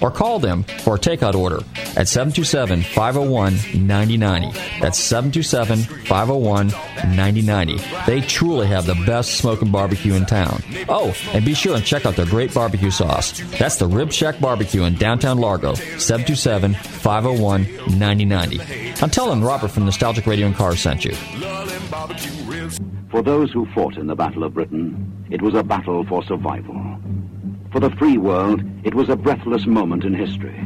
or call them for a takeout order at 727 501 9090. That's 727 501 9090. They truly have the best smoking barbecue in town. Oh, and be sure and check out their great barbecue sauce. That's the Rib Shack Barbecue in downtown Largo, 727 501 9090. I'm telling Robert from Nostalgic Radio and Cars sent you. For those who fought in the Battle of Britain, it was a battle for survival. For the free world, it was a breathless moment in history.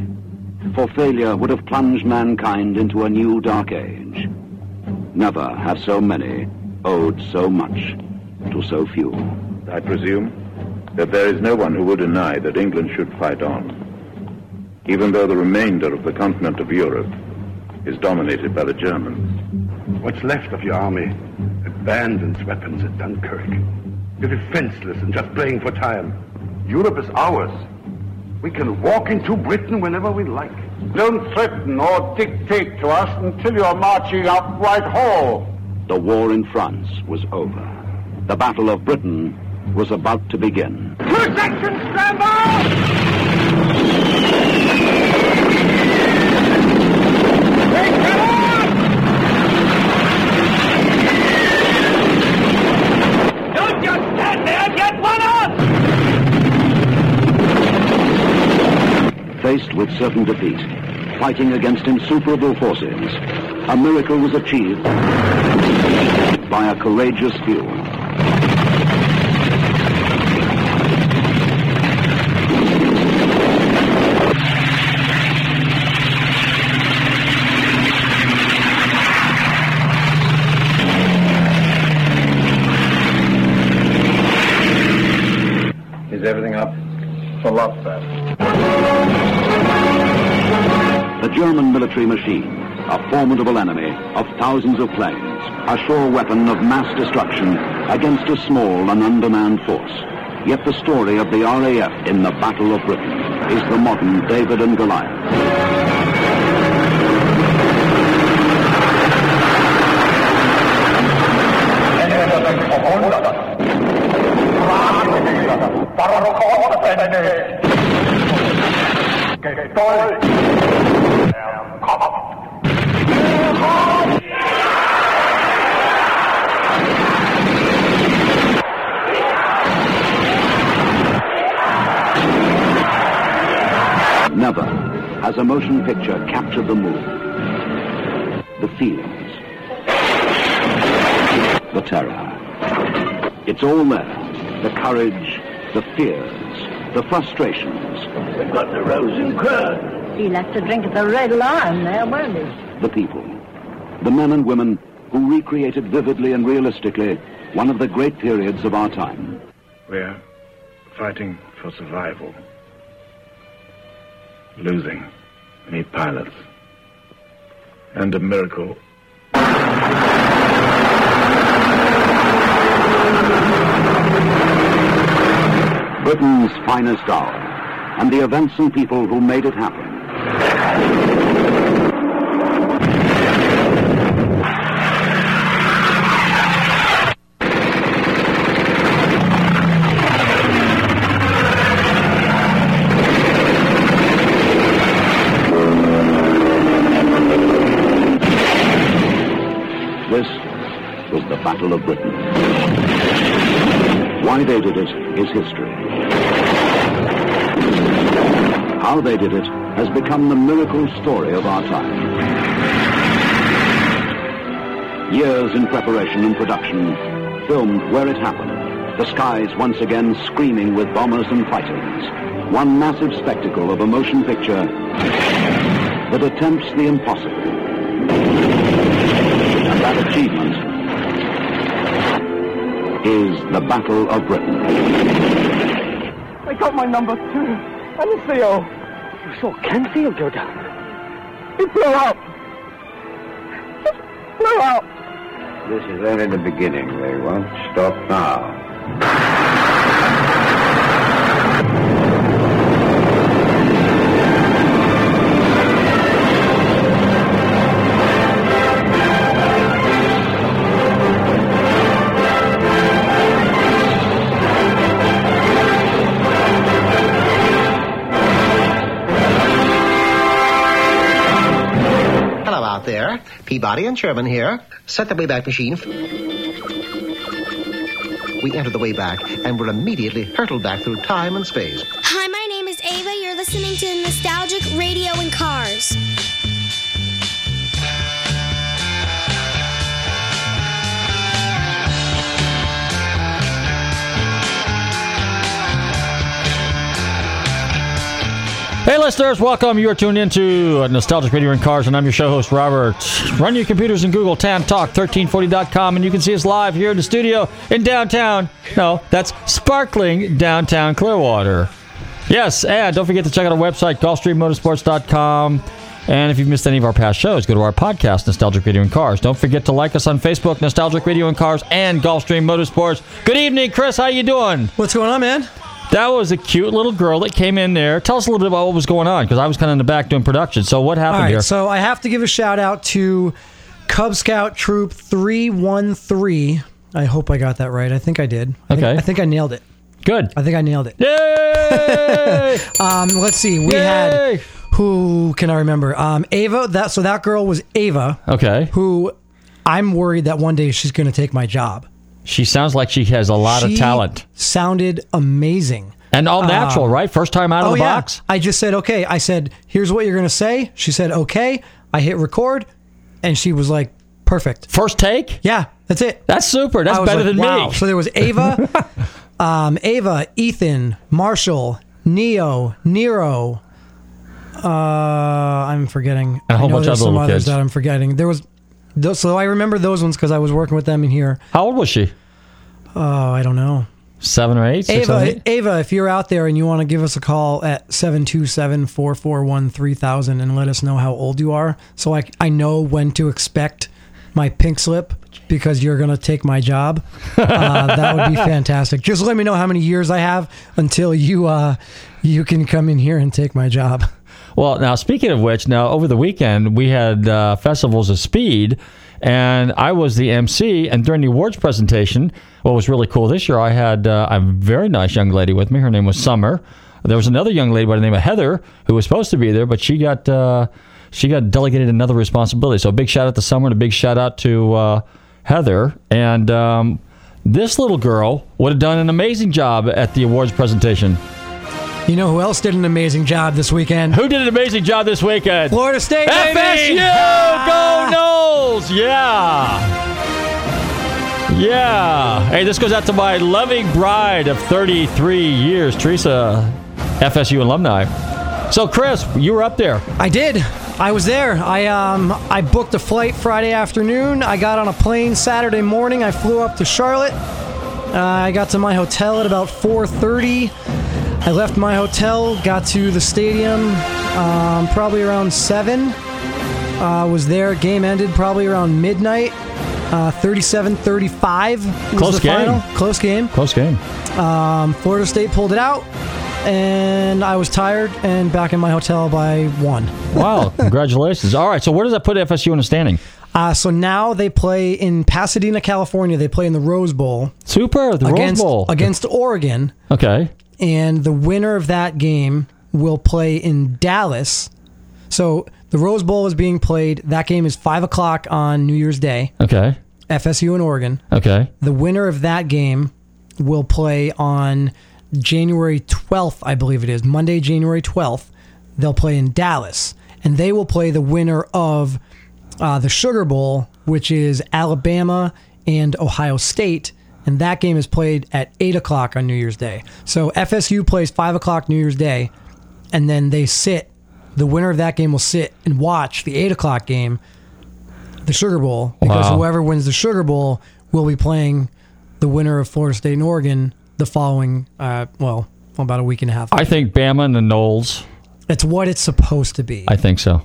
For failure would have plunged mankind into a new dark age. Never have so many owed so much to so few. I presume that there is no one who would deny that England should fight on, even though the remainder of the continent of Europe is dominated by the Germans. What's left of your army abandons weapons at Dunkirk. You're defenseless and just playing for time. Europe is ours. We can walk into Britain whenever we like. Don't threaten or dictate to us until you're marching up Whitehall. The war in France was over. The Battle of Britain was about to begin. Two sections! Don't stand there, get one up! Faced with certain defeat, fighting against insuperable forces, a miracle was achieved by a courageous few. Military machine, a formidable enemy of thousands of planes, a sure weapon of mass destruction against a small and undermanned force. Yet the story of the RAF in the Battle of Britain is the modern David and Goliath. Has a motion picture captured the mood, the feelings, the terror. It's all there. The courage, the fears, the frustrations, We've got the Rosencrantz. He left a drink at the Red Lion there, weren't he? the people. The men and women who recreated vividly and realistically one of the great periods of our time. We're fighting for survival. Losing. Need pilots. And a miracle. Britain's finest hour, and the events and people who made it happen. This of Britain. Why they did it is history. How they did it has become the miracle story of our time. Years in preparation and production, filmed where it happened. The skies once again screaming with bombers and fighters. One massive spectacle of a motion picture that attempts the impossible. And that achievement is the Battle of Britain. I got my number two. And the CO. You saw Kenfield go down. It blew up. It blew up. This is only the beginning. They won't stop now. Peabody and Sherman here. Set the Wayback Machine. We enter the Wayback and we're immediately hurtled back through time and space. Hi, my name is Ava. You're listening to Nostalgic Radio and Cars. Hey, listeners, welcome. You are tuned into Nostalgic Radio and Cars, and I'm your show host, Robert. Run your computers in Google, Tan Talk, 1340.com, and you can see us live here in the studio in downtown. No, that's sparkling downtown Clearwater. Yes, and don't forget to check out our website, GulfstreamMotorsports.com. And if you've missed any of our past shows, go to our podcast, Nostalgic Radio and Cars. Don't forget to like us on Facebook, Nostalgic Radio and Cars, and Gulfstream Motorsports. Good evening, Chris. How you doing? What's going on, man? That was a cute little girl that came in there. Tell us a little bit about what was going on because I was kind of in the back doing production. So what happened right, here? so I have to give a shout out to Cub Scout Troop 313. I hope I got that right. I think I did. I think- Okay. I think I nailed it. Good. I think I nailed it. Yay! Um, let's see. We Yay! had who can I remember? Um, Ava. That so that girl was Ava. okay. Who I'm worried that one day she's going to take my job. She sounds like she has a lot She of talent Sounded amazing. and all natural, Um, right? First time out of oh the yeah. box. I just said okay. I said, "Here's what you're going to say." She said, "Okay." I hit record, and she was like, "Perfect." First take. Yeah, that's it. That's super. That's better like, than wow. me. So there was Ava, um, Ava, Ethan, Marshall, Neo, Nero. Uh, I'm forgetting. And a whole I know bunch of other others kids. that I'm forgetting. There was, those, so I remember those ones because I was working with them in here. How old was she? Oh, I don't know. Seven or eight? Six, seven, Ava, eight? Ava, if you're out there and you want to give us a call at 727-441-3000 and let us know how old you are so I, I know when to expect my pink slip because you're going to take my job. Uh, that would be fantastic. Just let me know how many years I have until you uh, you can come in here and take my job. Well, now speaking of which, now over the weekend we had uh, festivals of speed, and I was the MC. And during the awards presentation, what was really cool this year, I had uh, a very nice young lady with me. Her name was Summer. There was another young lady by the name of Heather who was supposed to be there, but she got uh, she got delegated another responsibility. So a big shout out to Summer and a big shout out to uh, Heather. And um, this little girl would have done an amazing job at the awards presentation. You know who else did an amazing job this weekend? Who did an amazing job this weekend? Florida State! FSU! Go Noles! Yeah! Yeah. Hey, this goes out to my loving bride of 33 years, Teresa, FSU alumni. So, Chris, you were up there. I did. I was there. I um I booked a flight Friday afternoon. I got on a plane Saturday morning. I flew up to Charlotte. Uh, I got to my hotel at about 4:30. I left my hotel, got to the stadium um, probably around seven. Uh, was there. Game ended probably around midnight. Uh, 37-35 was Close the game. final. Close game. Close game. Um, Florida State pulled it out, and I was tired and back in my hotel by one. Wow, congratulations. All right, so where does that put FSU in the standing? Uh, so now they play in Pasadena, California. They play in the Rose Bowl Super, the against Rose Bowl. against Oregon, Okay. And the winner of that game will play in Dallas. So the Rose Bowl is being played. That game is five o'clock on New Year's Day. Okay. FSU and Oregon. Okay. The winner of that game will play on January 12th, I believe it is. Monday, January 12th. they'll play in Dallas, and they will play the winner of uh, the Sugar Bowl, which is Alabama and Ohio State. And that game is played at 8 o'clock on New Year's Day. So FSU plays 5 o'clock New Year's Day, and then they sit. The winner of that game will sit and watch the 8 o'clock game, the Sugar Bowl, because Wow. whoever wins the Sugar Bowl will be playing the winner of Florida State and Oregon the following, uh, well, about a week and a half. I think Bama and the Noles. It's what it's supposed to be. I think so.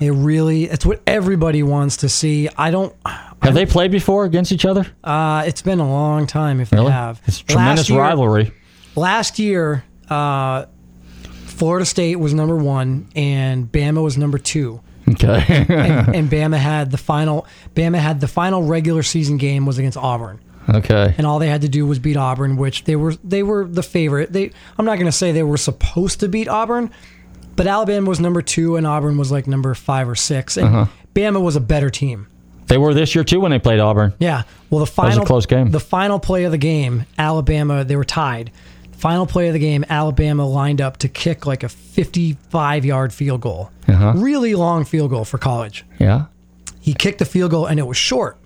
It really, it's what everybody wants to see. I don't. Have they played before against each other? Uh, it's been a long time if Really? they have. It's a tremendous year- rivalry. Last year, uh, Florida State was number one and Bama was number two. Okay. and, and Bama had the final. Bama had the final regular season game was against Auburn, okay. and all they had to do was beat Auburn, which they were they were the favorite. They I'm not going to say they were supposed to beat Auburn, but Alabama was number two and Auburn was like number five or six, and Uh-huh. Bama was a better team. They were this year too when they played Auburn. Yeah. Well, the was a final close game. The final play of the game, Alabama, they were tied. Final play of the game, Alabama lined up to kick like a 55 yard field goal. Uh-huh. Really long field goal for college. Yeah. He kicked the field goal and it was short.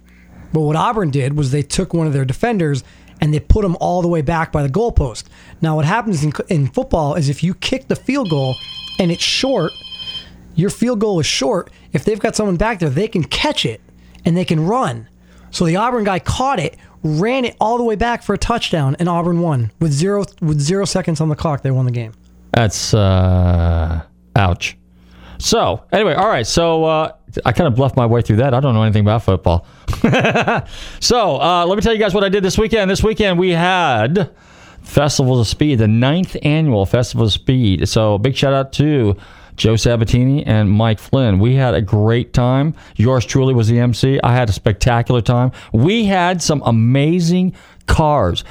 But what Auburn did was they took one of their defenders and they put him all the way back by the goalpost. Now, what happens in, in football is if you kick the field goal and it's short, your field goal is short. If they've got someone back there, they can catch it and they can run. So the Auburn guy caught it, ran it all the way back for a touchdown, and Auburn won with zero with zero seconds on the clock. They won the game. That's uh ouch. So anyway, all right. So uh, I kind of bluffed my way through that. I don't know anything about football. so uh, let me tell you guys what I did this weekend. This weekend we had Festival of Speed, the ninth annual Festival of Speed. So big shout out to Joe Sabatini and Mike Flynn. We had a great time. Yours truly was the MC. I had a spectacular time. We had some amazing cars.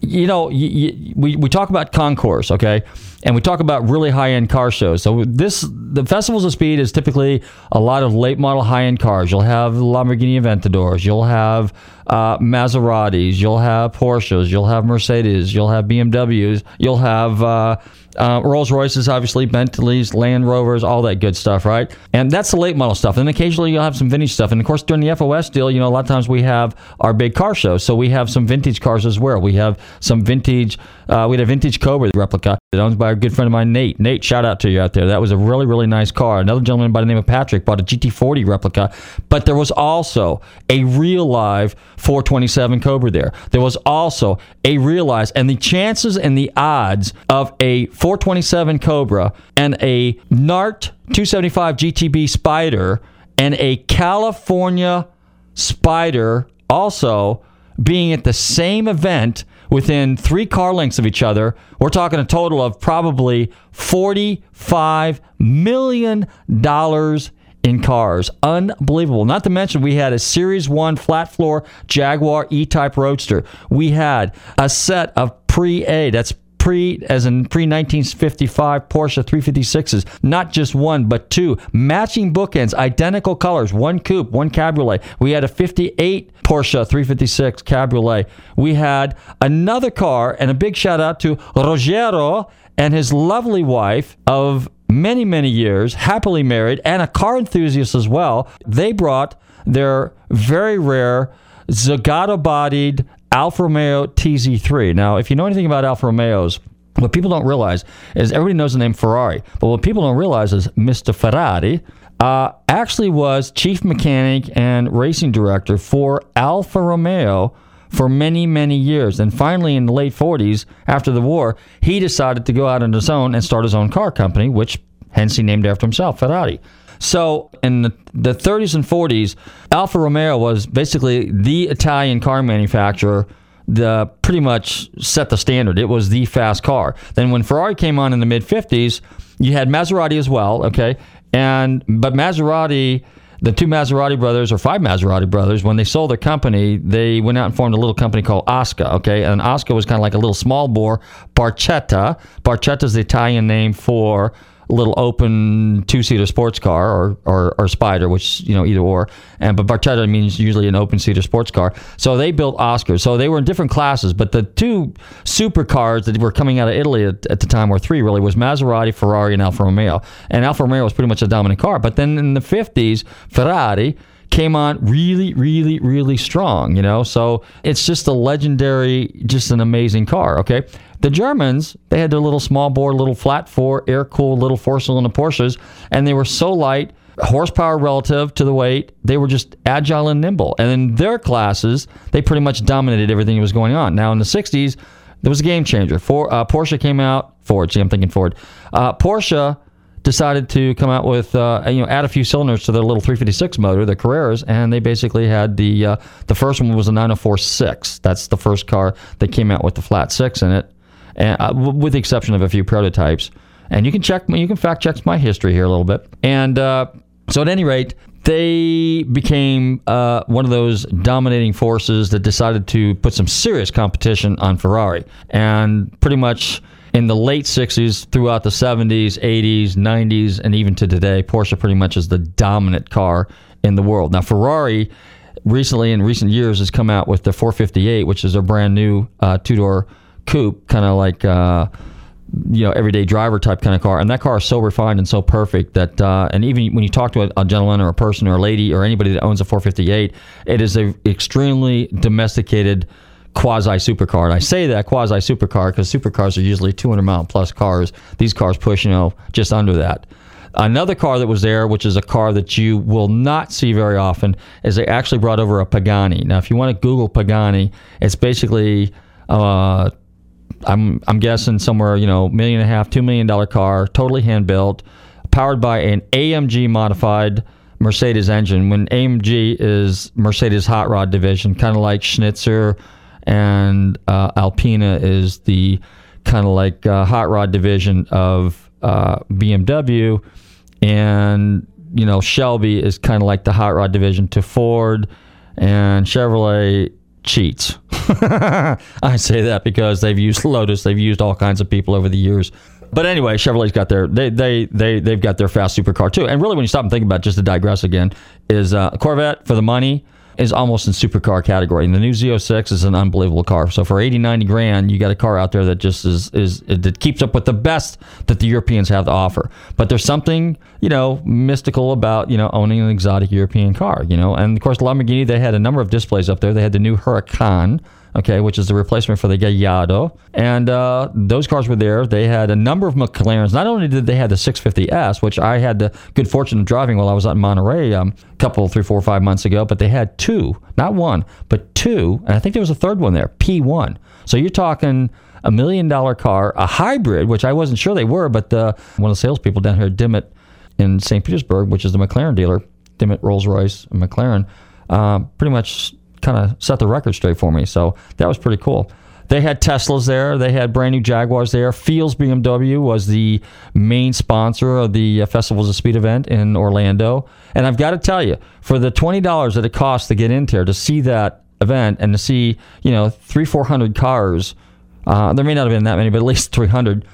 You know, y y we, we talk about concourse, okay? And we talk about really high end car shows. So, this, the Festivals of Speed is typically a lot of late model high end cars. You'll have Lamborghini Aventadors, you'll have uh, Maseratis, you'll have Porsches, you'll have Mercedes, you'll have BMWs, you'll have uh, uh, Rolls Royces, obviously, Bentleys, Land Rovers, all that good stuff, right? And that's the late model stuff. And occasionally you'll have some vintage stuff. And of course, during the FOS deal, you know, a lot of times we have our big car show. So we have some vintage cars as well. We have some vintage, uh, we had a vintage Cobra replica that owned by a good friend of mine, Nate. Nate, shout out to you out there. That was a really, really nice car. Another gentleman by the name of Patrick bought a GT40 replica. But there was also a real live 427 Cobra there. There was also a real live, and the chances and the odds of a 427 Cobra and a NART 275 GTB Spider and a California Spider also being at the same event within three car lengths of each other. We're talking a total of probably $45 million in cars. Unbelievable. Not to mention, we had a Series 1 flat floor Jaguar E Type Roadster. We had a set of pre A, that's pre as in pre 1955 Porsche 356s, not just one but two matching bookends, identical colors, one coupe, one cabriolet. We had a 58 Porsche 356 cabriolet. We had another car, and a big shout out to Rogero and his lovely wife of many many years, happily married, and a car enthusiast as well. They brought their very rare Zagato bodied Alfa Romeo TZ3. Now, if you know anything about Alfa Romeos, what people don't realize is everybody knows the name Ferrari, but what people don't realize is Mr. Ferrari uh, actually was chief mechanic and racing director for Alfa Romeo for many, many years. And finally, in the late 40s, after the war, he decided to go out on his own and start his own car company, which hence he named after himself, Ferrari. So in the, the 30s and 40s, Alfa Romeo was basically the Italian car manufacturer the pretty much set the standard. It was the fast car. Then when Ferrari came on in the mid 50s, you had Maserati as well, okay? And but Maserati the two Maserati brothers or five Maserati brothers, when they sold their company, they went out and formed a little company called OSCA. Okay, and OSCA was kind of like a little small bore Barchetta. Barchetta is the Italian name for little open two seater sports car or, or or Spider, which you know either or. And but Barchetta means usually an open seater sports car. So they built OSCAs. So they were in different classes, but the two supercars that were coming out of Italy at, at the time were three really was Maserati, Ferrari, and Alfa Romeo. And Alfa Romeo was pretty much a dominant car. But then in the 50s, Ferrari came on really, really, really strong, you know? So it's just a legendary, just an amazing car, okay? The Germans, they had their little small bore, little flat four, air cooled little four cylinder Porsches, and they were so light, horsepower relative to the weight, they were just agile and nimble. And in their classes, they pretty much dominated everything that was going on. Now in the 60s, there was a game changer. For, uh, Porsche came out, Ford, see, I'm thinking Ford. Uh, Porsche decided to come out with uh, you know add a few cylinders to their little 356 motor, the Carreras, and they basically had the uh, the first one was a 904.6. That's the first car that came out with the flat six in it, and, uh, with the exception of a few prototypes. And you can check you can fact check my history here a little bit. And uh, so at any rate, they became uh, one of those dominating forces that decided to put some serious competition on Ferrari, and pretty much in the late 60s, throughout the 70s, 80s, 90s, and even to today, Porsche pretty much is the dominant car in the world. Now, Ferrari recently, in recent years, has come out with the 458, which is a brand new uh, two door coupe, kind of like. Uh, you know, everyday driver type kind of car, and that car is so refined and so perfect that, uh, and even when you talk to a, a, gentleman or a person or a lady or anybody that owns a 458, it is a extremely domesticated quasi supercar. And I say that quasi supercar because supercars are usually 200 mile plus cars. These cars push, you know, just under that. Another car that was there, which is a car that you will not see very often, is they actually brought over a Pagani. Now, if you want to Google Pagani, it's basically, uh, I'm I'm guessing somewhere, you know, million and a half, two million dollar car, totally hand built, powered by an AMG modified Mercedes engine. When AMG is Mercedes hot rod division, kind of like Schnitzer and uh, Alpina is the kind of like uh, hot rod division of uh, BMW, and you know Shelby is kind of like the hot rod division to Ford, and Chevrolet cheats. I say that because they've used Lotus, they've used all kinds of people over the years. But anyway, Chevrolet's got their they they they they've got their fast supercar too. And really, when you stop and think about, it, just to digress again, is uh, Corvette for the money is almost in supercar category. And the new Z06 is an unbelievable car. So for 80, 90 grand, you got a car out there that just is, is, that keeps up with the best that the Europeans have to offer. But there's something, you know, mystical about, you know, owning an exotic European car, you know. And of course, Lamborghini, they had a number of displays up there. They had the new Huracan, okay, which is the replacement for the Gallardo. And uh, those cars were there. They had a number of McLarens. Not only did they have the 650S, which I had the good fortune of driving while I was out in Monterey um, a couple, three, four, five months ago, but they had two, not one, but two. And I think there was a third one there, P1. So you're talking a million dollar car, a hybrid, which I wasn't sure they were, but the, one of the salespeople down here at Dimmitt in St. Petersburg, which is the McLaren dealer, Dimmitt Rolls Royce and McLaren, uh, pretty much kind of set the record straight for me. So that was pretty cool. They had Teslas there. They had brand new Jaguars there. Fields BMW was the main sponsor of the uh, Festivals of Speed event in Orlando. And I've got to tell you, for the twenty dollars that it costs to get into there to see that event and to see you know three four hundred cars, uh, there may not have been that many, but at least three hundred.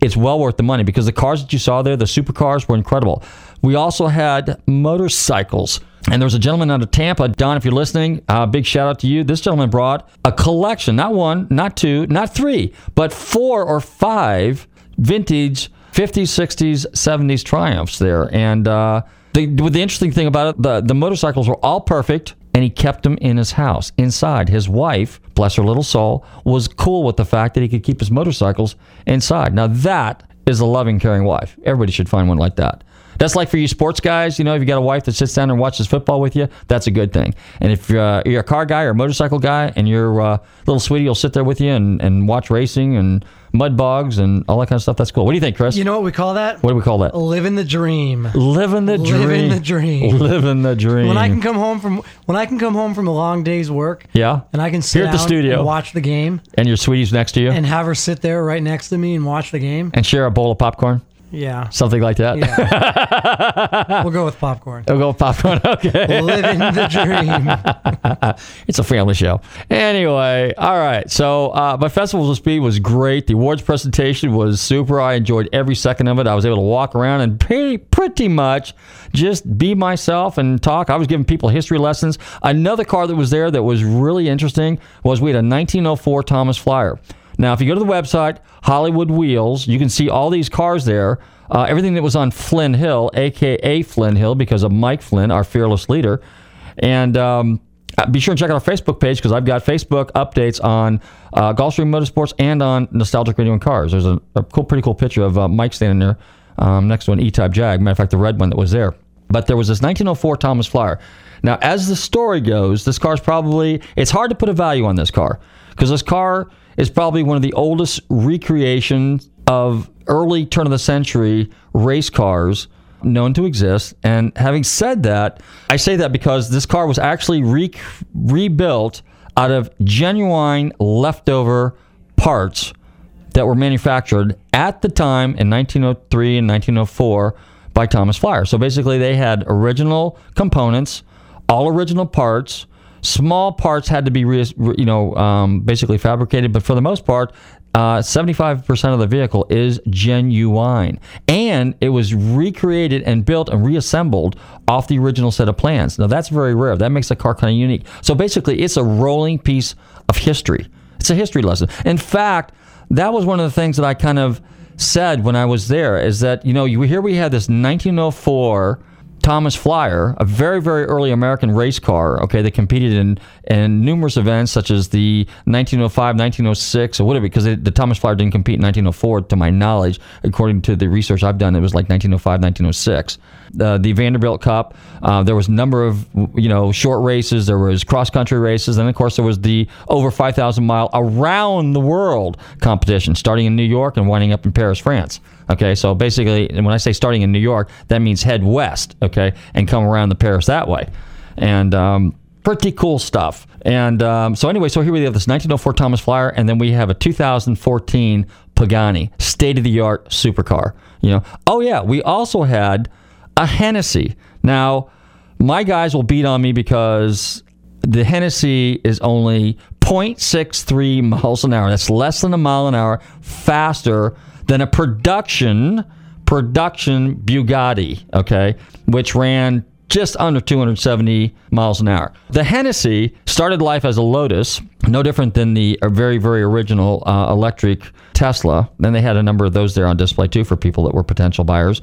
It's well worth the money because the cars that you saw there, the supercars, were incredible. We also had motorcycles. And there was a gentleman out of Tampa, Don, if you're listening, uh, big shout out to you. This gentleman brought a collection, not one, not two, not three, but four or five vintage 50s, 60s, 70s Triumphs there. And uh, the, the interesting thing about it, the, the motorcycles were all perfect, and he kept them in his house, inside. His wife, bless her little soul, was cool with the fact that he could keep his motorcycles inside. Now, that is a loving, caring wife. Everybody should find one like that. That's like for you sports guys. You know, if you got a wife that sits down and watches football with you, that's a good thing. And if uh, you're a car guy or a motorcycle guy, and your uh, little sweetie will sit there with you and, and watch racing and mud bogs and all that kind of stuff, that's cool. What do you think, Chris? You know what we call that? What do we call that? Living the dream. Living the dream. Living the dream. Living the dream. When I can come home from when I can come home from a long day's work. Yeah. And I can sit Here at the studio. and watch the game And your sweetie's next to you. and have her sit there right next to me and watch the game. and share a bowl of popcorn. Yeah. Something like that. Yeah. we'll go with popcorn. We'll go with popcorn. Okay. Living the dream. it's a family show. Anyway, all right. So, uh, my Festivals of Speed was great. The awards presentation was super. I enjoyed every second of it. I was able to walk around and pretty, pretty much just be myself and talk. I was giving people history lessons. Another car that was there that was really interesting was we had a 1904 Thomas Flyer. Now, if you go to the website, Hollywood Wheels, you can see all these cars there. Uh, everything that was on Flynn Hill, aka Flynn Hill, because of Mike Flynn, our fearless leader. And um, be sure and check out our Facebook page because I've got Facebook updates on uh, Gulfstream Motorsports and on Nostalgic Radio and Cars. There's a, a cool, pretty cool picture of uh, Mike standing there um, next to an E-Type Jag. Matter of fact, the red one that was there. But there was this 1904 Thomas Flyer. Now, as the story goes, this car's probably it's hard to put a value on this car because this car is probably one of the oldest recreations of early turn of the century race cars known to exist. And having said that, I say that because this car was actually re- rebuilt out of genuine leftover parts that were manufactured at the time in 1903 and 1904 by Thomas Flyer. So basically, they had original components, all original parts Small parts had to be, re, you know, um, basically fabricated, but for the most part, uh, 75% of the vehicle is genuine. And it was recreated and built and reassembled off the original set of plans. Now, that's very rare. That makes the car kind of unique. So basically, it's a rolling piece of history. It's a history lesson. In fact, that was one of the things that I kind of said when I was there is that, you know, you, here we had this 1904 Thomas Flyer, a very, very early American race car, okay, that competed in, in numerous events such as the 1905, 1906, or whatever, because it, the Thomas Flyer didn't compete in 1904, to my knowledge. According to the research I've done, it was like 1905, 1906. Uh, the Vanderbilt Cup, uh, there was a number of, you know, short races. There was cross-country races. And, of course, there was the over 5,000 mile around the world competition, starting in New York and winding up in Paris, France. Okay, so basically, when I say starting in New York, that means head west, okay, and come around the Paris that way. And um, pretty cool stuff. And um, so, anyway, so here we have this 1904 Thomas Flyer, and then we have a 2014 Pagani, state of the art supercar. You know, oh, yeah, we also had a Hennessy. Now, my guys will beat on me because the Hennessy is only 0.63 miles an hour. That's less than a mile an hour faster than a production production Bugatti, okay, which ran just under 270 miles an hour. The Hennessy started life as a Lotus, no different than the very, very original uh, electric Tesla. Then they had a number of those there on display too for people that were potential buyers.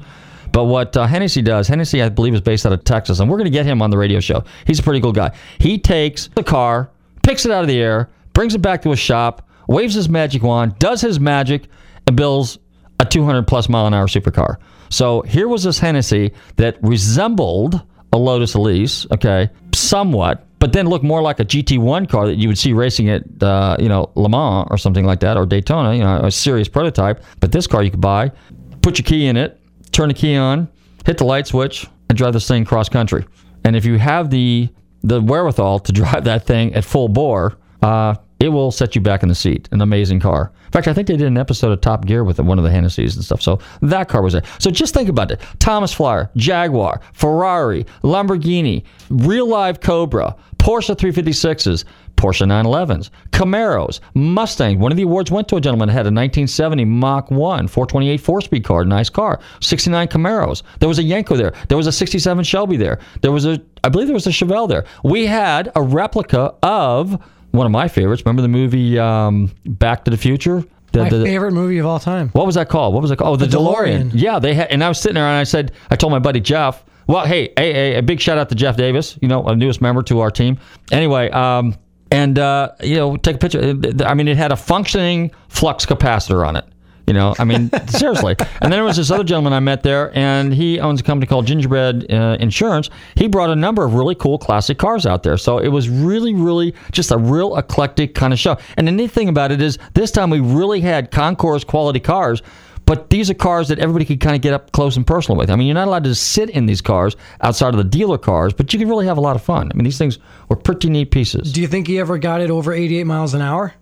But what uh, Hennessy does, Hennessy, I believe, is based out of Texas, and we're going to get him on the radio show. He's a pretty cool guy. He takes the car, picks it out of the air, brings it back to a shop, waves his magic wand, does his magic, and builds a 200 plus mile an hour supercar. So here was this Hennessy that resembled a Lotus Elise, okay, somewhat, but then looked more like a GT1 car that you would see racing at, uh, you know, Le Mans or something like that, or Daytona, you know, a serious prototype. But this car you could buy, put your key in it, turn the key on, hit the light switch, and drive this thing cross country. And if you have the the wherewithal to drive that thing at full bore, uh, it will set you back in the seat. An amazing car. In fact, I think they did an episode of Top Gear with one of the Hennessy's and stuff. So that car was there. So just think about it: Thomas Flyer, Jaguar, Ferrari, Lamborghini, real live Cobra, Porsche 356s. Porsche 911s, Camaros, Mustang. One of the awards went to a gentleman that had a 1970 Mach 1 428 four-speed car, nice car. 69 Camaros. There was a Yenko there. There was a 67 Shelby there. There was a, I believe there was a Chevelle there. We had a replica of one of my favorites. Remember the movie um, Back to the Future? The, my the, favorite movie of all time. What was that called? What was it called? Oh, the, The DeLorean. DeLorean. Yeah, they had, and I was sitting there and I said, I told my buddy Jeff. Well, hey, hey, hey, a big shout out to Jeff Davis. You know, a newest member to our team. Anyway, um, and uh, you know, take a picture. I mean, it had a functioning flux capacitor on it. You know, I mean, seriously. And then there was this other gentleman I met there, and he owns a company called Gingerbread uh, Insurance. He brought a number of really cool classic cars out there. So it was really, really just a real eclectic kind of show. And the neat thing about it is this time we really had concourse quality cars. But these are cars that everybody could kind of get up close and personal with. I mean, you're not allowed to sit in these cars outside of the dealer cars, but you can really have a lot of fun. I mean, these things were pretty neat pieces. Do you think he ever got it over 88 miles an hour?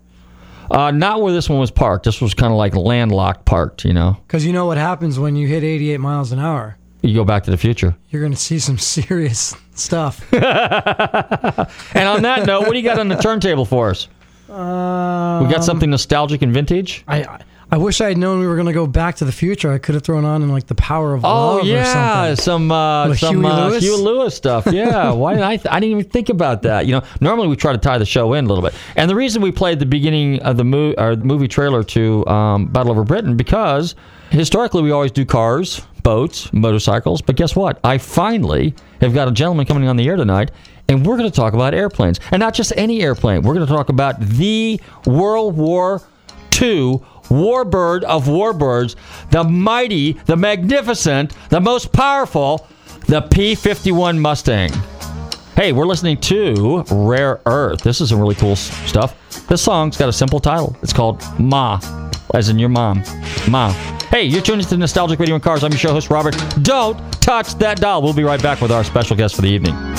Uh, not where this one was parked. This was kind of like landlocked parked, you know. Because you know what happens when you hit 88 miles an hour. You go back to the future. You're going to see some serious stuff. and on that note, what do you got on the turntable for us? Um, We got something nostalgic and vintage? I I wish I had known we were going to go back to the future. I could have thrown on in like the power of Oh love or yeah, something. some uh, With some Huey uh, Lewis? Huey Lewis stuff. Yeah, why did I? Th- I didn't even think about that. You know, normally we try to tie the show in a little bit, and the reason we played the beginning of the movie or movie trailer to um, Battle Over Britain because historically we always do cars, boats, motorcycles. But guess what? I finally have got a gentleman coming on the air tonight. And we're going to talk about airplanes. And not just any airplane. We're going to talk about the World War II warbird of warbirds, the mighty, the magnificent, the most powerful, the P 51 Mustang. Hey, we're listening to Rare Earth. This is some really cool stuff. This song's got a simple title. It's called Ma, as in your mom. Ma. Hey, you're tuning to Nostalgic Radio and Cars. I'm your show host, Robert. Don't touch that dial. We'll be right back with our special guest for the evening.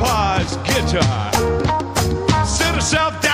Pa's guitar. Sit herself down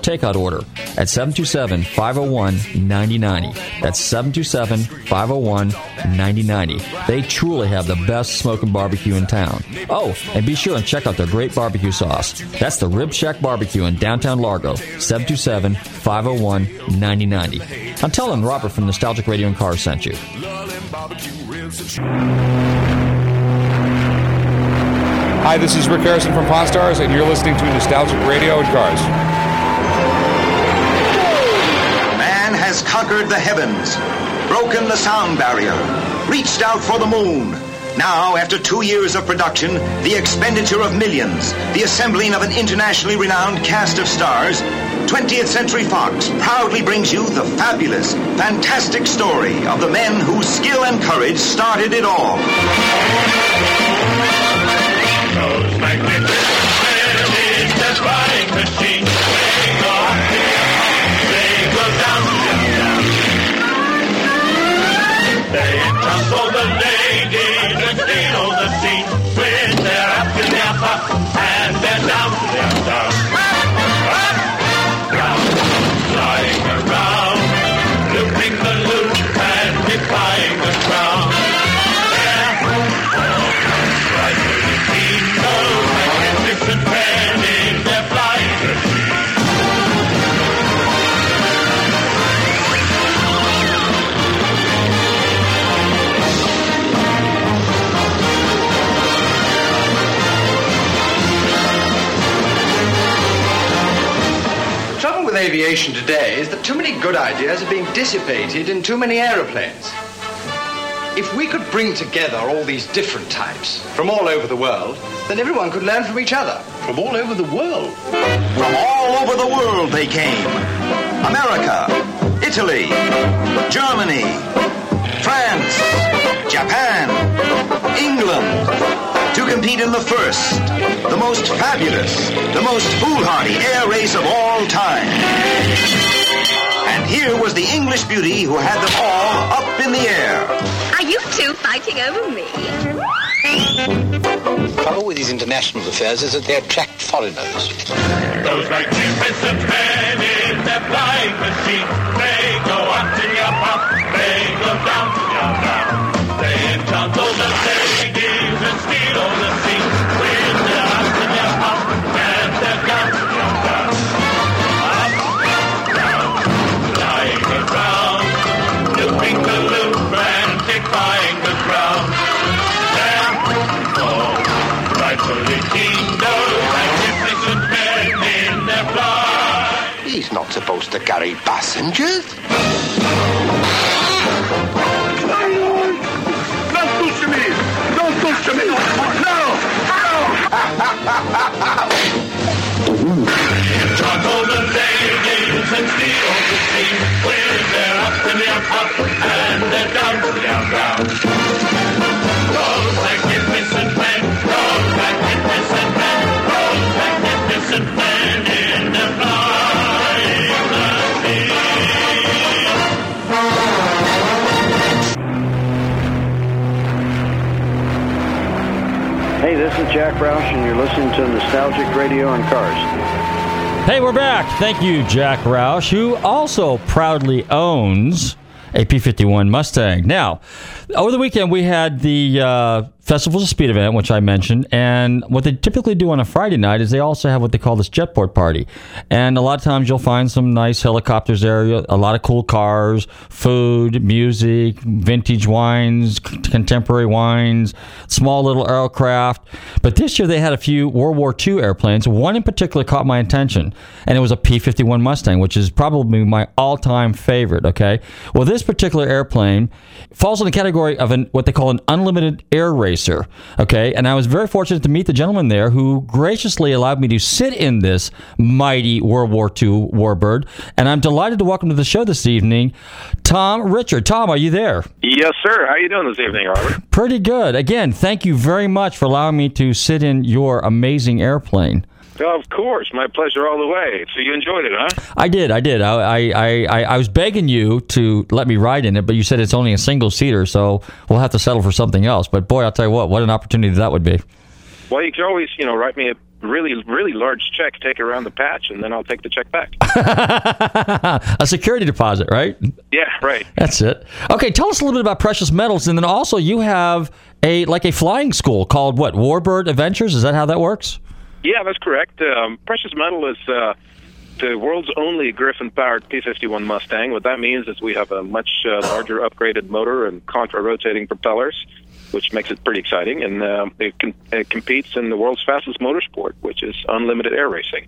takeout order at 727 501 9090. That's 727 501 9090. They truly have the best smoking barbecue in town. Oh, and be sure and check out their great barbecue sauce. That's the Rib Shack Barbecue in downtown Largo, 727 501 9090. I'm telling Robert from Nostalgic Radio and Cars sent you. Hi, this is Rick Harrison from Pawn Stars, and you're listening to Nostalgic Radio and Cars. Has conquered the heavens, broken the sound barrier, reached out for the moon. Now, after two years of production, the expenditure of millions, the assembling of an internationally renowned cast of stars, 20th Century Fox proudly brings you the fabulous, fantastic story of the men whose skill and courage started it all. Aviation today is that too many good ideas are being dissipated in too many aeroplanes. If we could bring together all these different types from all over the world, then everyone could learn from each other. From all over the world? From all over the world they came. America, Italy, Germany, France, Japan, England, to compete in the first, the most fabulous, the most foolhardy air race of all time. And here was the English beauty who had them all up in the air. Are you two fighting over me? The trouble with these international affairs is that they attract foreigners. Those magnificent men in their flying machine, they go up to your pop, they go down to your down. He's not supposed to carry passengers. Don't push me! Don't push me! No! No! Juggle the ladies and steal the scene with their up in their up and their down to their down. Jack Roush, and you're listening to Nostalgic Radio on Cars. Hey, we're back. Thank you, Jack Roush, who also proudly owns a P 51 Mustang. Now, over the weekend, we had the uh, Festivals of Speed event, which I mentioned, and what they typically do on a Friday night is they also have what they call this jetport party, and a lot of times you'll find some nice helicopters there, a lot of cool cars, food, music, vintage wines, contemporary wines, small little aircraft. But this year they had a few World War II airplanes. One in particular caught my attention, and it was a P-51 Mustang, which is probably my all-time favorite. Okay, well this particular airplane falls in the category of an what they call an unlimited air racer. Okay, and I was very fortunate to meet the gentleman there who graciously allowed me to sit in this mighty World War II warbird, and I'm delighted to welcome to the show this evening, Thom Richard. Thom, are you there? Yes, sir. How are you doing this evening, Robert? Pretty good. Again, thank you very much for allowing me to sit in your amazing airplane. Of course, my pleasure all the way. So you enjoyed it, huh? I did, I did. I, I, I, I was begging you to let me ride in it, but you said it's only a single seater, so we'll have to settle for something else. But boy, I'll tell you what, what an opportunity that would be. Well, you can always, you know, write me a really, really large check, take it around the patch, and then I'll take the check back. a security deposit, right? yeah, right. That's it. Okay, tell us a little bit about precious metals, and then also you have a like a flying school called what Warbird Adventures. Is that how that works? Yeah, that's correct. Um, Precious Metal is uh, the world's only Griffon-powered P-51 Mustang. What that means is we have a much uh, larger upgraded motor and contra-rotating propellers, which makes it pretty exciting. And uh, it, com- it competes in the world's fastest motorsport, which is unlimited air racing.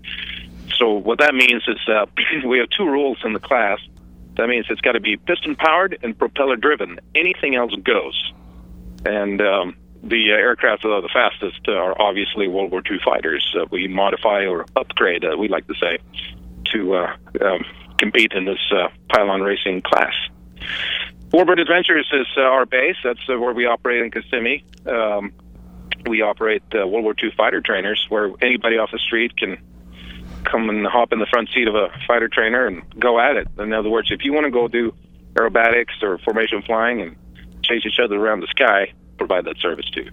So what that means is uh, we have two rules in the class. That means it's got to be piston-powered and propeller-driven. Anything else goes. And um, the uh, aircraft that are the fastest are obviously World War II fighters. Uh, we modify or upgrade, uh, we like to say, to uh, um, compete in this uh, pylon racing class. Warbird Adventures is uh, our base. That's uh, where we operate in Kissimmee. Um, we operate uh, World War II fighter trainers, where anybody off the street can come and hop in the front seat of a fighter trainer and go at it. In other words, if you want to go do aerobatics or formation flying and chase each other around the sky, provide that service too.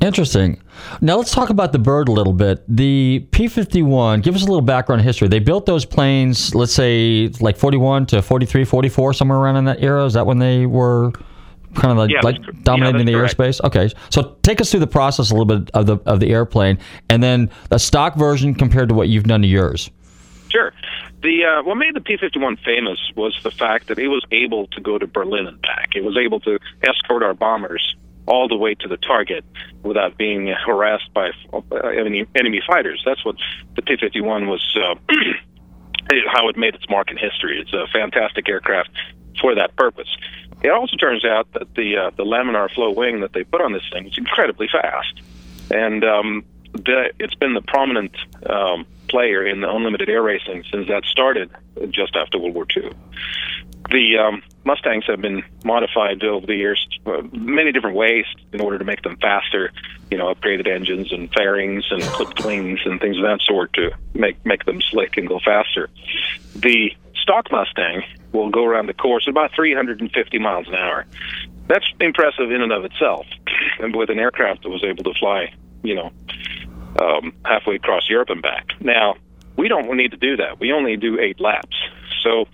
Interesting. Now let's talk about the bird a little bit. The P 51, give us a little background history. They built those planes, let's say like 41 to 43, 44, somewhere around in that era. Is that when they were kind of like, Yeah, like dominating yeah, the that's airspace? Okay. So take us through the process a little bit of the, of the airplane and then the stock version compared to what you've done to yours. Sure. The uh, what made the P-51 famous was the fact that it was able to go to Berlin and back. It was able to escort our bombers all the way to the target without being harassed by uh, enemy, enemy fighters. That's what the P-51 was. Uh, how it made its mark in history. It's a fantastic aircraft for that purpose. It also turns out that the uh, the laminar flow wing that they put on this thing is incredibly fast, and um, the, it's been the prominent um, player in the unlimited air racing since that started just after World War II. The um, Mustangs have been modified over the years, uh, many different ways in order to make them faster. You know, upgraded engines and fairings and clipped wings and things of that sort to make make them slick and go faster. The stock Mustang will go around the course at about 350 miles an hour. That's impressive in and of itself, and with an aircraft that was able to fly, you know, um, halfway across Europe and back. Now, we don't need to do that. We only do eight laps. So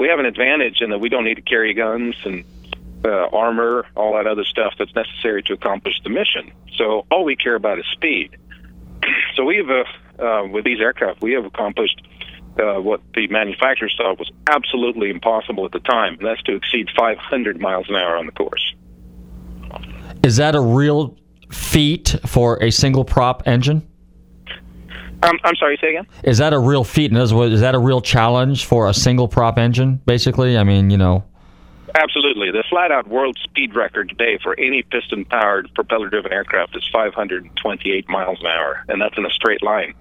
we have an advantage in that we don't need to carry guns and uh, armor, all that other stuff that's necessary to accomplish the mission. So all we care about is speed. So we've, uh, uh, with these aircraft, we have accomplished uh, what the manufacturers thought was absolutely impossible at the time, and that's to exceed 500 miles an hour on the course. Is that a real feat for a single prop engine? Um, I'm sorry, say again? Is that a real feat? Is that a real challenge for a single prop engine, basically? I mean, you know. Absolutely. The flat out world speed record today for any piston powered propeller driven aircraft is 528 miles an hour, and that's in a straight line.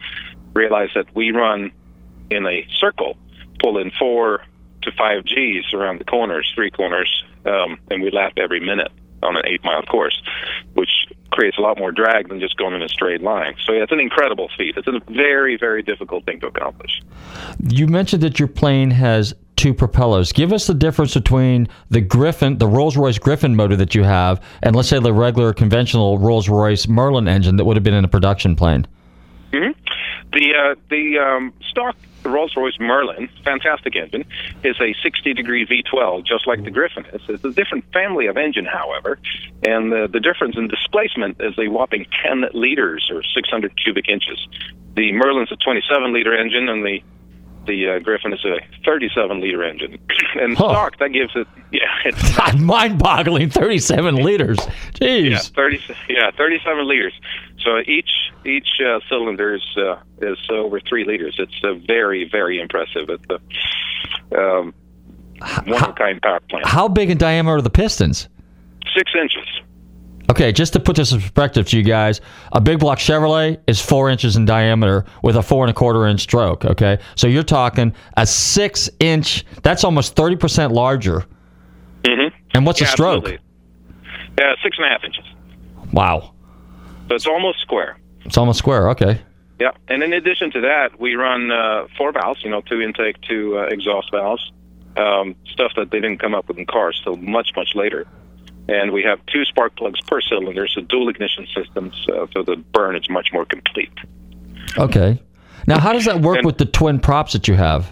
Realize that we run in a circle, pull in four to five Gs around the corners, three corners, um, and we lap every minute on an eight mile course, which creates a lot more drag than just going in a straight line. So yeah, it's an incredible feat. It's a very, very difficult thing to accomplish. You mentioned that your plane has two propellers. Give us the difference between the Griffon, the Rolls-Royce Griffon motor that you have, and let's say the regular conventional Rolls-Royce Merlin engine that would have been in a production plane. hmm The uh, the um, stock Rolls Royce Merlin, fantastic engine, is a 60 degree V12, just like the Griffon is. It's a different family of engine, however, and the, the difference in displacement is a whopping 10 liters or 600 cubic inches. The Merlin's a 27 liter engine, and the the uh, Griffon is a 37 liter engine. and Huh. stock that gives it, yeah, it's God, mind-boggling. Thirty-seven liters. Jeez. yeah, 30, yeah, 37 liters. So each each uh, cylinder is uh, is over three liters. It's uh, very very impressive. It's a um, one of a kind power plant. How big in diameter are the pistons? Six inches. Okay, just to put this in perspective to you guys, a big block Chevrolet is four inches in diameter with a four and a quarter inch stroke. Okay, so you're talking a six inch. That's almost thirty percent larger. Mm-hmm. And what's a stroke? absolutely. Yeah, six and a half inches. Wow, So it's almost square. it's almost square. Okay. Yeah, and in addition to that, we run uh, four valves. You know, two intake, two uh, exhaust valves. Um, stuff that they didn't come up with in cars till much much later. And we have two spark plugs per cylinder, so dual ignition systems, uh, so the burn is much more complete. Okay. Now, how does that work And- with the twin props that you have?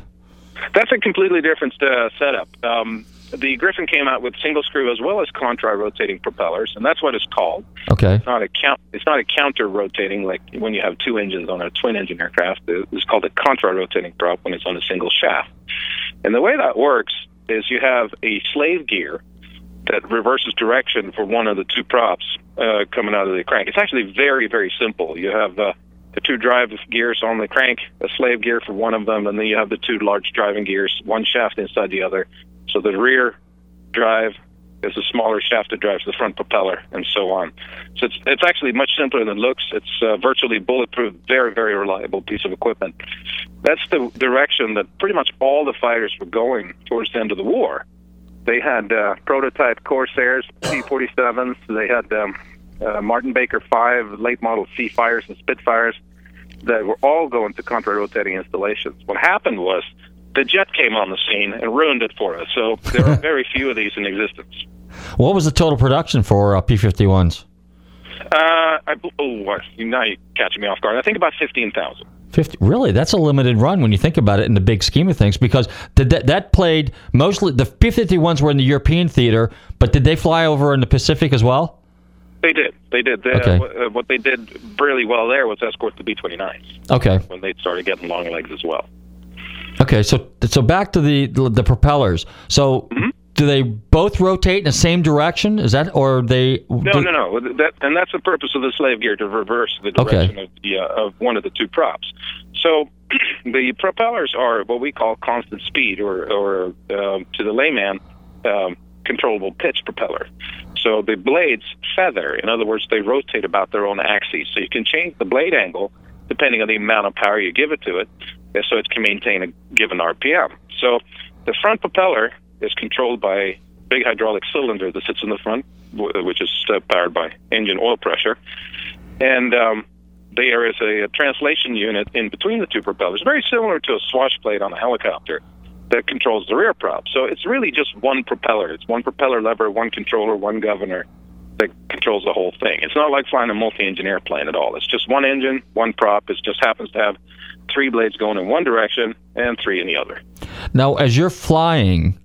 That's a completely different uh, setup. Um, the Griffon came out with single screw as well as contra rotating propellers, and that's what it's called. Okay. It's not a count. It's not a counter rotating like when you have two engines on a twin engine aircraft. It's called a contra rotating prop when it's on a single shaft. And the way that works is you have a slave gear that reverses direction for one of the two props uh, coming out of the crank. It's actually very very simple. You have uh, the two drive gears on the crank, a slave gear for one of them, and then you have the two large driving gears, one shaft inside the other. So the rear drive is a smaller shaft that drives the front propeller, and so on. So it's it's actually much simpler than it looks. It's uh, virtually bulletproof, very very reliable piece of equipment. That's the direction that pretty much all the fighters were going towards the end of the war. They had uh, prototype Corsairs, P-47s. They had um, uh, Martin Baker 5 late model Seafires and Spitfires that were all going to contra-rotating installations. What happened was the jet came on the scene and ruined it for us. So there are very few of these in existence. What was the total production for uh, P51s? Uh, I, oh, now you're catching me off guard. I think about 15,000. 50 really that's a limited run when you think about it in the big scheme of things because did that, that played mostly the p-51s were in the european theater but did they fly over in the pacific as well They did. They did. They, Okay. uh, what they did really well there was escort the B-29s okay when they started getting long legs as well. okay so so back to the the, the propellers so Mm-hmm. Do they both rotate in the same direction is that or they No, do- no, no. That, and that's the purpose of the slave gear to reverse the Okay. direction of the uh, of one of the two props. So the propellers are what we call constant speed, or or um, to the layman, um, controllable pitch propeller. So the blades feather. In other words, they rotate about their own axes. So you can change the blade angle depending on the amount of power you give it to it, so it can maintain a given RPM. So the front propeller is controlled by big hydraulic cylinder that sits in the front, which is uh, powered by engine oil pressure. And um, there is a, a translation unit in between the two propellers, very similar to a swash plate on a helicopter that controls the rear prop. So it's really just one propeller. It's one propeller lever, one controller, one governor that controls the whole thing. It's not like flying a multi-engine airplane at all. It's just one engine, one prop. It just happens to have three blades going in one direction and three in the other. now as you're flying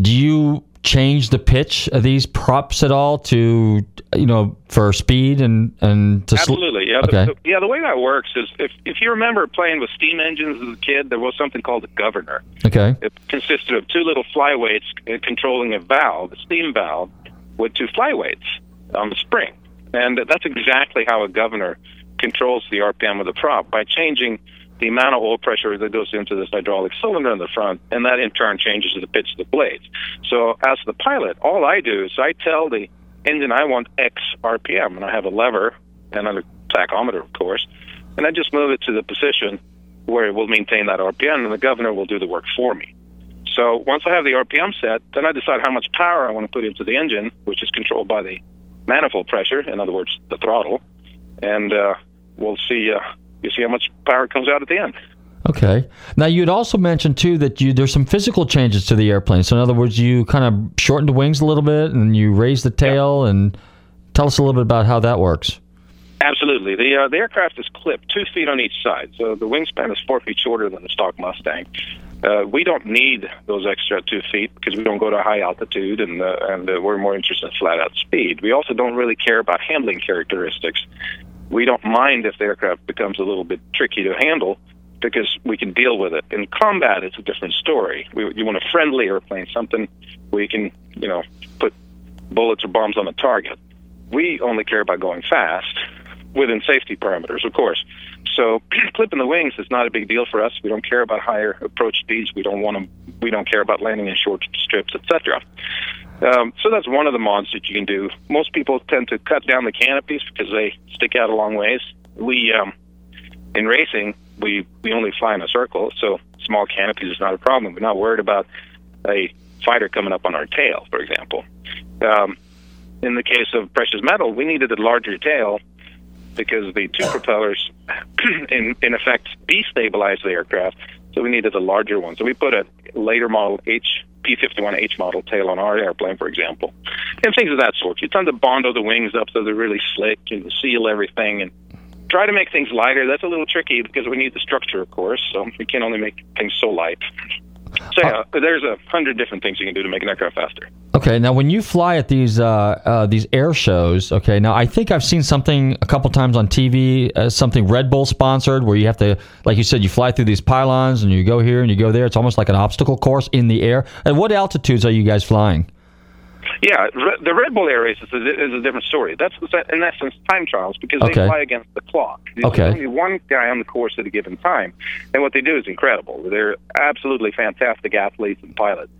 do you change the pitch of these props at all to you know for speed and and to sl- Absolutely, yeah. okay The, the, yeah, the way that works is if if you remember playing with steam engines as a kid, there was something called a governor. okay It consisted of two little flyweights uh, controlling a valve, a steam valve, with two flyweights on the spring. And that's exactly how a governor controls the RPM of the prop by changing the amount of oil pressure that goes into this hydraulic cylinder in the front, and that in turn changes the pitch of the blades. So, as the pilot, all I do is I tell the engine I want X RPM, and I have a lever and a tachometer, of course, and I just move it to the position where it will maintain that RPM, and the governor will do the work for me. So once I have the RPM set, then I decide how much power I want to put into the engine, which is controlled by the manifold pressure, in other words, the throttle, and uh, we'll see. Uh, you see how much power comes out at the end. Okay. Now you'd also mentioned too that you there's some physical changes to the airplane. So in other words, you kind of shorten the wings a little bit and you raise the tail and tell us a little bit about how that works. Absolutely. The uh, the aircraft is clipped two feet on each side, so the wingspan is four feet shorter than the stock Mustang. Uh, we don't need those extra two feet because we don't go to high altitude, and uh, and uh, we're more interested in flat out speed. We also don't really care about handling characteristics. We don't mind if the aircraft becomes a little bit tricky to handle because we can deal with it. In combat, it's a different story. We, you want a friendly airplane, something where you can, you know, put bullets or bombs on the target. We only care about going fast within safety parameters, of course. So clipping the wings is not a big deal for us. We don't care about higher approach speeds. We don't want them. We don't care about landing in short strips, etc. Um, so that's one of the mods that you can do. Most people tend to cut down the canopies because they stick out a long ways. We, um, in racing, we we only fly in a circle, so small canopies is not a problem. We're not worried about a fighter coming up on our tail, for example. Um, in the case of precious metal, we needed a larger tail because the two propellers, in in effect, destabilized the aircraft. So we needed a larger one. So we put a later model H P51H model tail on our airplane, for example, and things of that sort. You tend to bondo the wings up so they're really slick and seal everything and try to make things lighter. That's a little tricky because we need the structure, of course. So we can only make things so light. So yeah, there's a hundred different things you can do to make an aircraft faster. Okay, now when you fly at these uh, uh, these air shows, okay, now I think I've seen something a couple times on TV, uh, something Red Bull sponsored, where you have to, like you said, you fly through these pylons and you go here and you go there. It's almost like an obstacle course in the air. At what altitudes are you guys flying? Yeah, the Red Bull Air Race is a, is a different story. That's in essence time trials because Okay. they fly against the clock. There's Okay. only one guy on the course at a given time, and what they do is incredible. They're absolutely fantastic athletes and pilots.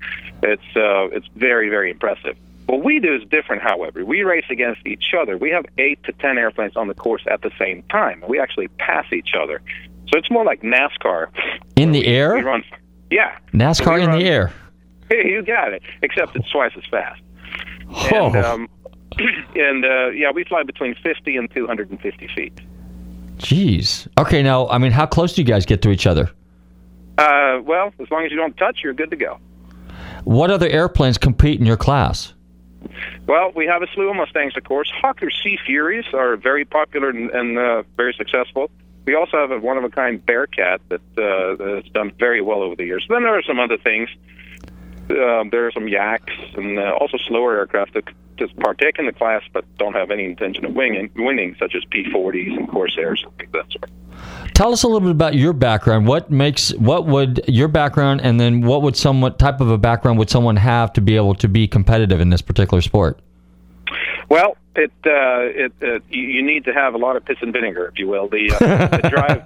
It's uh, it's very very impressive. What we do is different, however. We race against each other. We have eight to ten airplanes on the course at the same time. We actually pass each other, so it's more like NASCAR. In the We air? run, yeah, NASCAR So we in run- the air. Hey, you got it. Except it's twice as fast. Oh. And, um, and uh, yeah, we fly between 50 and 250 feet. Jeez. Okay, now I mean, how close do you guys get to each other? Uh, well, as long as you don't touch, you're good to go. What other airplanes compete in your class? Well, we have a slew of Mustangs, of course. Hawker Sea Furies are very popular and, and uh, very successful. We also have a one-of-a-kind Bearcat that uh, has done very well over the years. Then there are some other things. Um, there are some Yaks and uh, also slower aircraft that just partake in the class but don't have any intention of winning, such as P-40s and Corsairs and that sort. Tell us a little bit about your background. What makes what would your background, and then what would somewhat type of a background would someone have to be able to be competitive in this particular sport? Well, it uh, it uh, you, you need to have a lot of piss and vinegar, if you will. The, uh, the drive,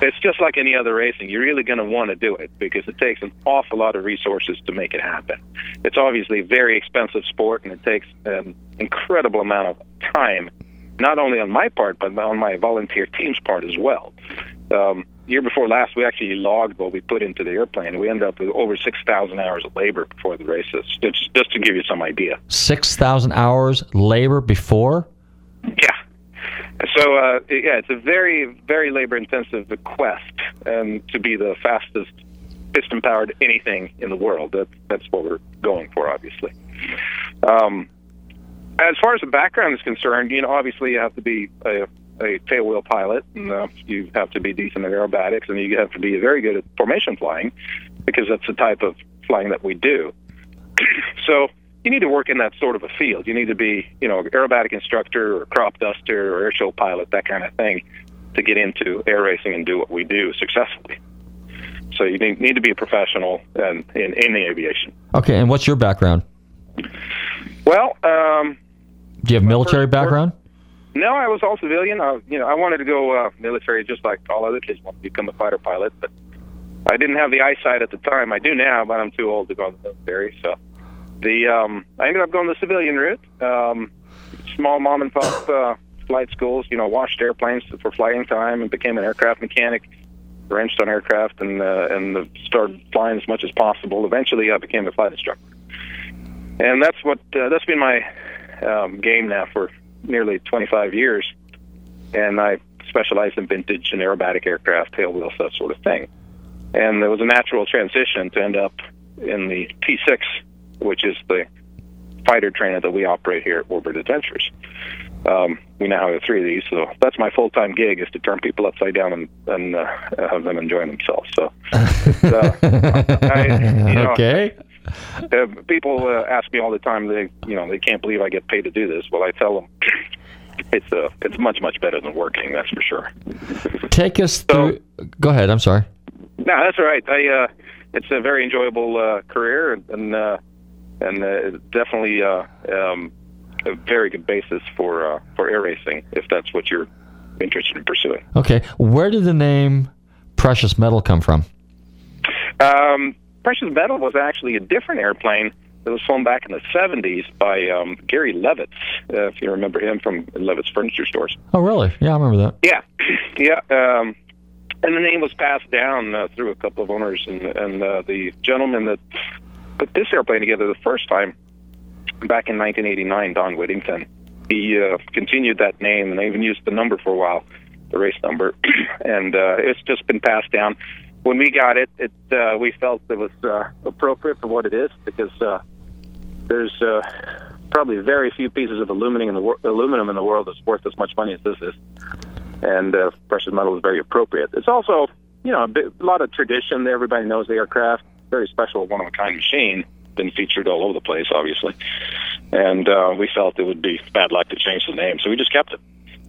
it's just like any other racing. You're really going to want to do it because it takes an awful lot of resources to make it happen. It's obviously a very expensive sport, and it takes an incredible amount of time, not only on my part but on my volunteer team's part as well. Um, year before last, we actually logged what we put into the airplane. We ended up with over six thousand hours of labor before the races. Just just to give you some idea. Six thousand hours labor before. Yeah. So uh, yeah, it's a very very labor intensive quest, and to be the fastest piston powered anything in the world. That that's what we're going for, obviously. Um, as far as the background is concerned, you know, obviously you have to be a, a tailwheel pilot, and uh, you have to be decent at aerobatics, and you have to be very good at formation flying, because that's the type of flying that we do. so you need to work in that sort of a field. You need to be, you know, aerobatic instructor or crop duster or airshow pilot, that kind of thing, to get into air racing and do what we do successfully. So you need, need to be a professional and in, in the aviation. Okay, and what's your background? Well, um, Do you have military background? No, I was all civilian. I, you know, I wanted to go uh, military just like all other kids want to become a fighter pilot, but I didn't have the eyesight at the time. I do now, but I'm too old to go in the military. So the um, I ended up going the civilian route. Um, small mom and pop uh, flight schools, you know, washed airplanes for flying time and became an aircraft mechanic. Wrenched on aircraft and uh, and uh, started flying as much as possible. Eventually, I became a flight instructor, and that's what uh, that's been my um, game now for nearly 25 years. And I specialize in vintage and aerobatic aircraft, tail wheels, that sort of thing. And there was a natural transition to end up in the T6, which is the fighter trainer that we operate here at Warbird Adventures. um, we now have three of these. So that's my full time gig is to turn people upside down and, and uh, have them enjoying themselves. So, uh, I, you know, okay. uh, people uh, ask me all the time. They, you know, they can't believe I get paid to do this. Well, I tell them it's uh, it's much much better than working. That's for sure. Take us through. Go ahead. I'm sorry. No, that's all right. I, uh, it's a very enjoyable uh, career and and, uh, and uh, definitely uh, um, a very good basis for uh, for air racing if that's what you're interested in pursuing. Okay. Where did the name Precious Metal come from? Um, Precious Metal was actually a different airplane that was flown back in the 70s by um, Gary Levitz, uh, if you remember him from Levitz Furniture Stores. Oh, really? Yeah, I remember that. Yeah, yeah. Um, and the name was passed down uh, through a couple of owners, and, and uh, the gentleman that put this airplane together the first time back in 1989, Don Whittington, he uh, continued that name, and even used the number for a while, the race number, and uh, it's just been passed down. When we got it, it uh, we felt it was uh, appropriate for what it is because uh, there's uh, probably very few pieces of aluminum in the wor- aluminum in the world that's worth as much money as this is, and uh, precious metal is very appropriate. It's also, you know, a, bit, a lot of tradition. Everybody knows the aircraft. Very special, one of a kind machine. Been featured all over the place, obviously, and uh, we felt it would be bad luck to change the name, so we just kept it.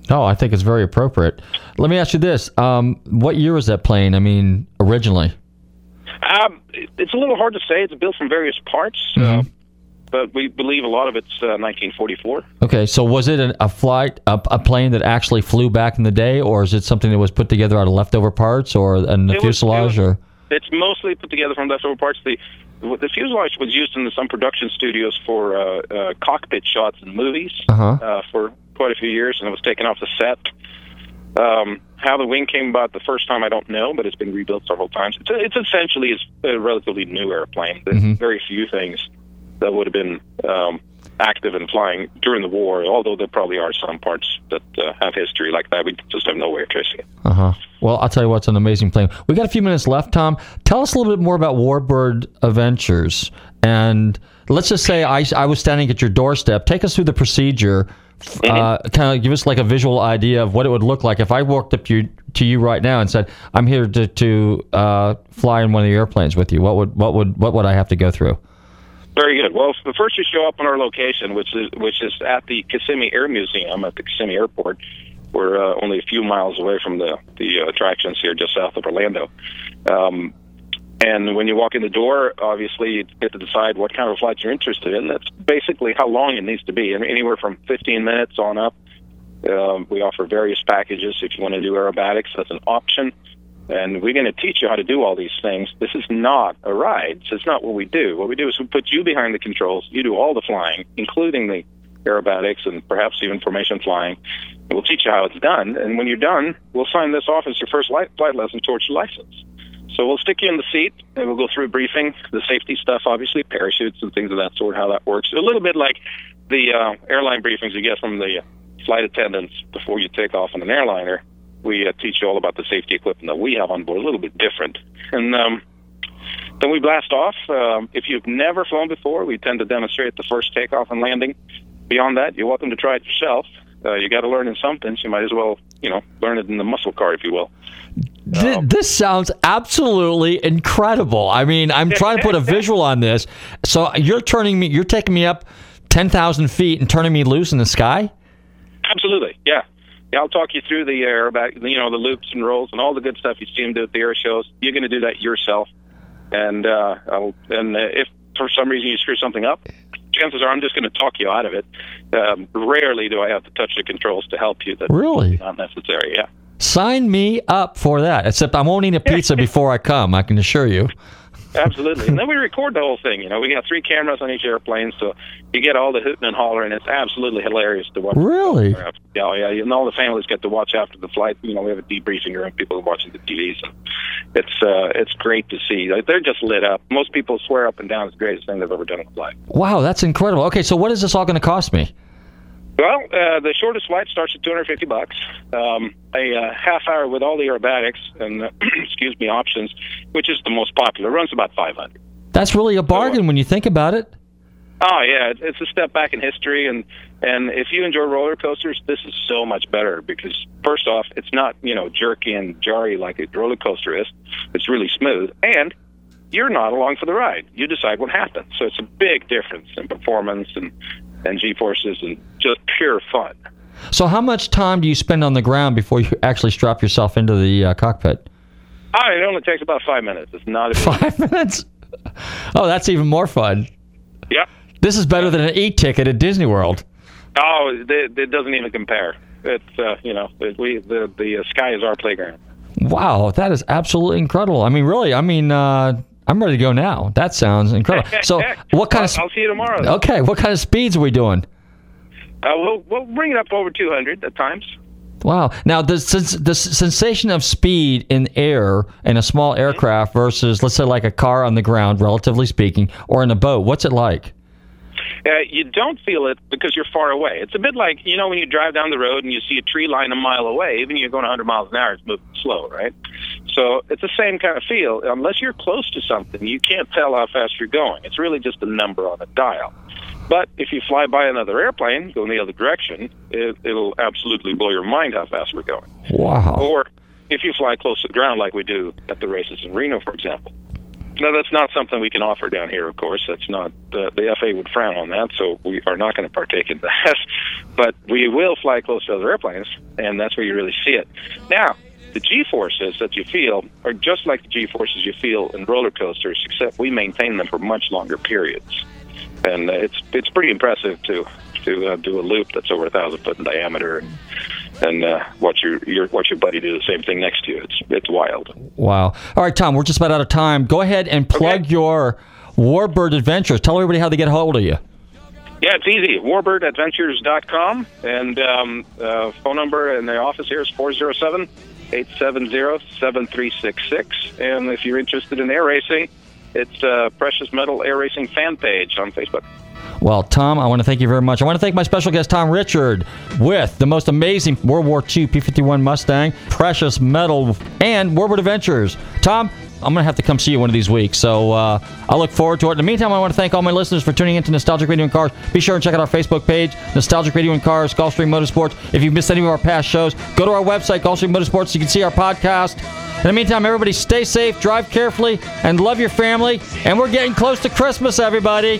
Oh, I think it's very appropriate. Let me ask you this: um, What year was that plane? I mean, originally. Um, it's a little hard to say. It's built from various parts, uh, but we believe a lot of it's uh, 1944. Okay, so was it an, a flight, a, a plane that actually flew back in the day, or is it something that was put together out of leftover parts, or in the It was- fuselage, or? It's mostly put together from leftover parts. The the fuselage was used in some production studios for uh, uh, cockpit shots in movies Uh-huh. uh, for quite a few years, and it was taken off the set. Um, how the wing came about the first time, I don't know, but it's been rebuilt several times. It's, it's essentially a relatively new airplane. There's Mhm. very few things that would have been um, active and flying during the war, although there probably are some parts that uh, have history like that. We just have no way of tracing it. Uh huh. Well, I'll tell you what's an amazing plane. We got a few minutes left, Thom. Tell us a little bit more about Warbird Adventures, and let's just say I, I was standing at your doorstep. Take us through the procedure. Uh, kind of give us like a visual idea of what it would look like if I walked up to you, to you right now and said, "I'm here to to uh, fly in one of the airplanes with you." What would what would what would I have to go through? Very good. Well, the first you show up on our location, which is which is at the Kissimmee Air Museum at the Kissimmee Airport. We're uh, only a few miles away from the the uh, attractions here, just south of Orlando. Um, and when you walk in the door, obviously you get to decide what kind of flight you're interested in. That's basically how long it needs to be, and anywhere from 15 minutes on up. Um, we offer various packages. If you want to do aerobatics, that's an option. And we're going to teach you how to do all these things. This is not a ride. So it's not what we do. What we do is we put you behind the controls. You do all the flying, including the aerobatics and perhaps even formation flying. And we'll teach you how it's done. And when you're done, we'll sign this off as your first light, flight lesson towards your license. So we'll stick you in the seat and we'll go through briefing, the safety stuff, obviously, parachutes and things of that sort, how that works. A little bit like the uh, airline briefings you get from the flight attendants before you take off on an airliner. We uh, teach you all about the safety equipment that we have on board, a little bit different. And um, then we blast off. Um, if you've never flown before, we tend to demonstrate the first takeoff and landing. Beyond that, you're welcome to try it yourself. Uh, you got to learn in something. So you might as well, you know, learn it in the muscle car, if you will. Th- this sounds absolutely incredible. I mean, I'm trying to put a visual on this. So you're turning me, you're taking me up ten thousand feet and turning me loose in the sky. Absolutely, yeah. Yeah, I'll talk you through the air about you know, the loops and rolls and all the good stuff you see them do at the air shows. You're going to do that yourself, and uh, I'll, and if for some reason you screw something up, chances are I'm just going to talk you out of it. Um, rarely do I have to touch the controls to help you. That's Really? not necessary. Yeah. Sign me up for that. Except I won't eat a pizza before I come. I can assure you. Absolutely. and then we record the whole thing. You know, we got three cameras on each airplane, so you get all the hooting and hollering. It's absolutely hilarious to watch. Really? Yeah, yeah. And all the families get to watch after the flight. You know, we have a debriefing room. People are watching the TVs. And it's uh, it's great to see. Like, They're just lit up. Most people swear up and down it's the greatest thing they've ever done in flight. Wow, that's incredible. Okay, so what is this all going to cost me? Well, uh, the shortest flight starts at 250 bucks. Um, a uh, half hour with all the aerobatics and uh, excuse me options, which is the most popular, runs about 500. That's really a bargain when you think about it. Oh yeah, it's a step back in history, and and if you enjoy roller coasters, this is so much better because first off, it's not you know jerky and jarry like a roller coaster is. It's really smooth, and you're not along for the ride. You decide what happens. So it's a big difference in performance and and G forces and just pure fun. So, how much time do you spend on the ground before you actually strap yourself into the uh, cockpit? Oh, it only takes about five minutes. It's not a Five minutes. Oh, that's even more fun. Yep. This is better than an e-ticket at Disney World. Oh, it, it doesn't even compare. It's uh, you know we the the uh, sky is our playground. Wow, that is absolutely incredible. I mean, really, I mean, uh, I'm ready to go now. That sounds incredible. So, what kind I'll, of? I'll see you tomorrow. Okay, what kind of speeds are we doing? Uh, we'll we'll bring it up over 200 at times. Wow. Now, the the sensation of speed in air in a small aircraft versus, let's say, like a car on the ground, relatively speaking, or in a boat, what's it like? Uh, you don't feel it because you're far away. It's a bit like you know when you drive down the road and you see a tree line a mile away. Even you're going 100 miles an hour, it's moving slow, right? So it's the same kind of feel. Unless you're close to something, you can't tell how fast you're going. It's really just a number on a dial. But if you fly by another airplane going the other direction, it, it'll absolutely blow your mind how fast we're going. Wow. Or if you fly close to the ground like we do at the races in Reno, for example. No, that's not something we can offer down here. Of course, that's not the the FAA would frown on that, so we are not going to partake in that. But we will fly close to other airplanes, and that's where you really see it. Now, the G forces that you feel are just like the G forces you feel in roller coasters, except we maintain them for much longer periods, and uh, it's it's pretty impressive to to uh, do a loop that's over a thousand foot in diameter and, and uh, watch your, your watch your buddy do the same thing next to you. It's it's wild. Wow. All right, Thom, we're just about out of time. Go ahead and plug your Warbird Adventures. Tell everybody how they get a hold of you. Yeah, it's easy. Warbirdadventures.com. And um, uh, phone number in the office here is 407 870 7366. And if you're interested in air racing, it's uh, Precious Metal Air Racing fan page on Facebook. Well, Thom, I want to thank you very much. I want to thank my special guest, Thom Richard, with the most amazing World War II P 51 Mustang, precious metal, and Warbird Adventures. Thom, I'm to have to come see you one of these weeks, so uh, I look forward to it. In the meantime, I want to thank all my listeners for tuning into Nostalgic Radio and Cars. Be sure and check out our Facebook page, Nostalgic Radio and Cars, Gulfstream Motorsports. If you've missed any of our past shows, go to our website, Gulfstream Motorsports, so you can see our podcast. In the meantime, everybody stay safe, drive carefully, and love your family. And we're getting close to Christmas, everybody.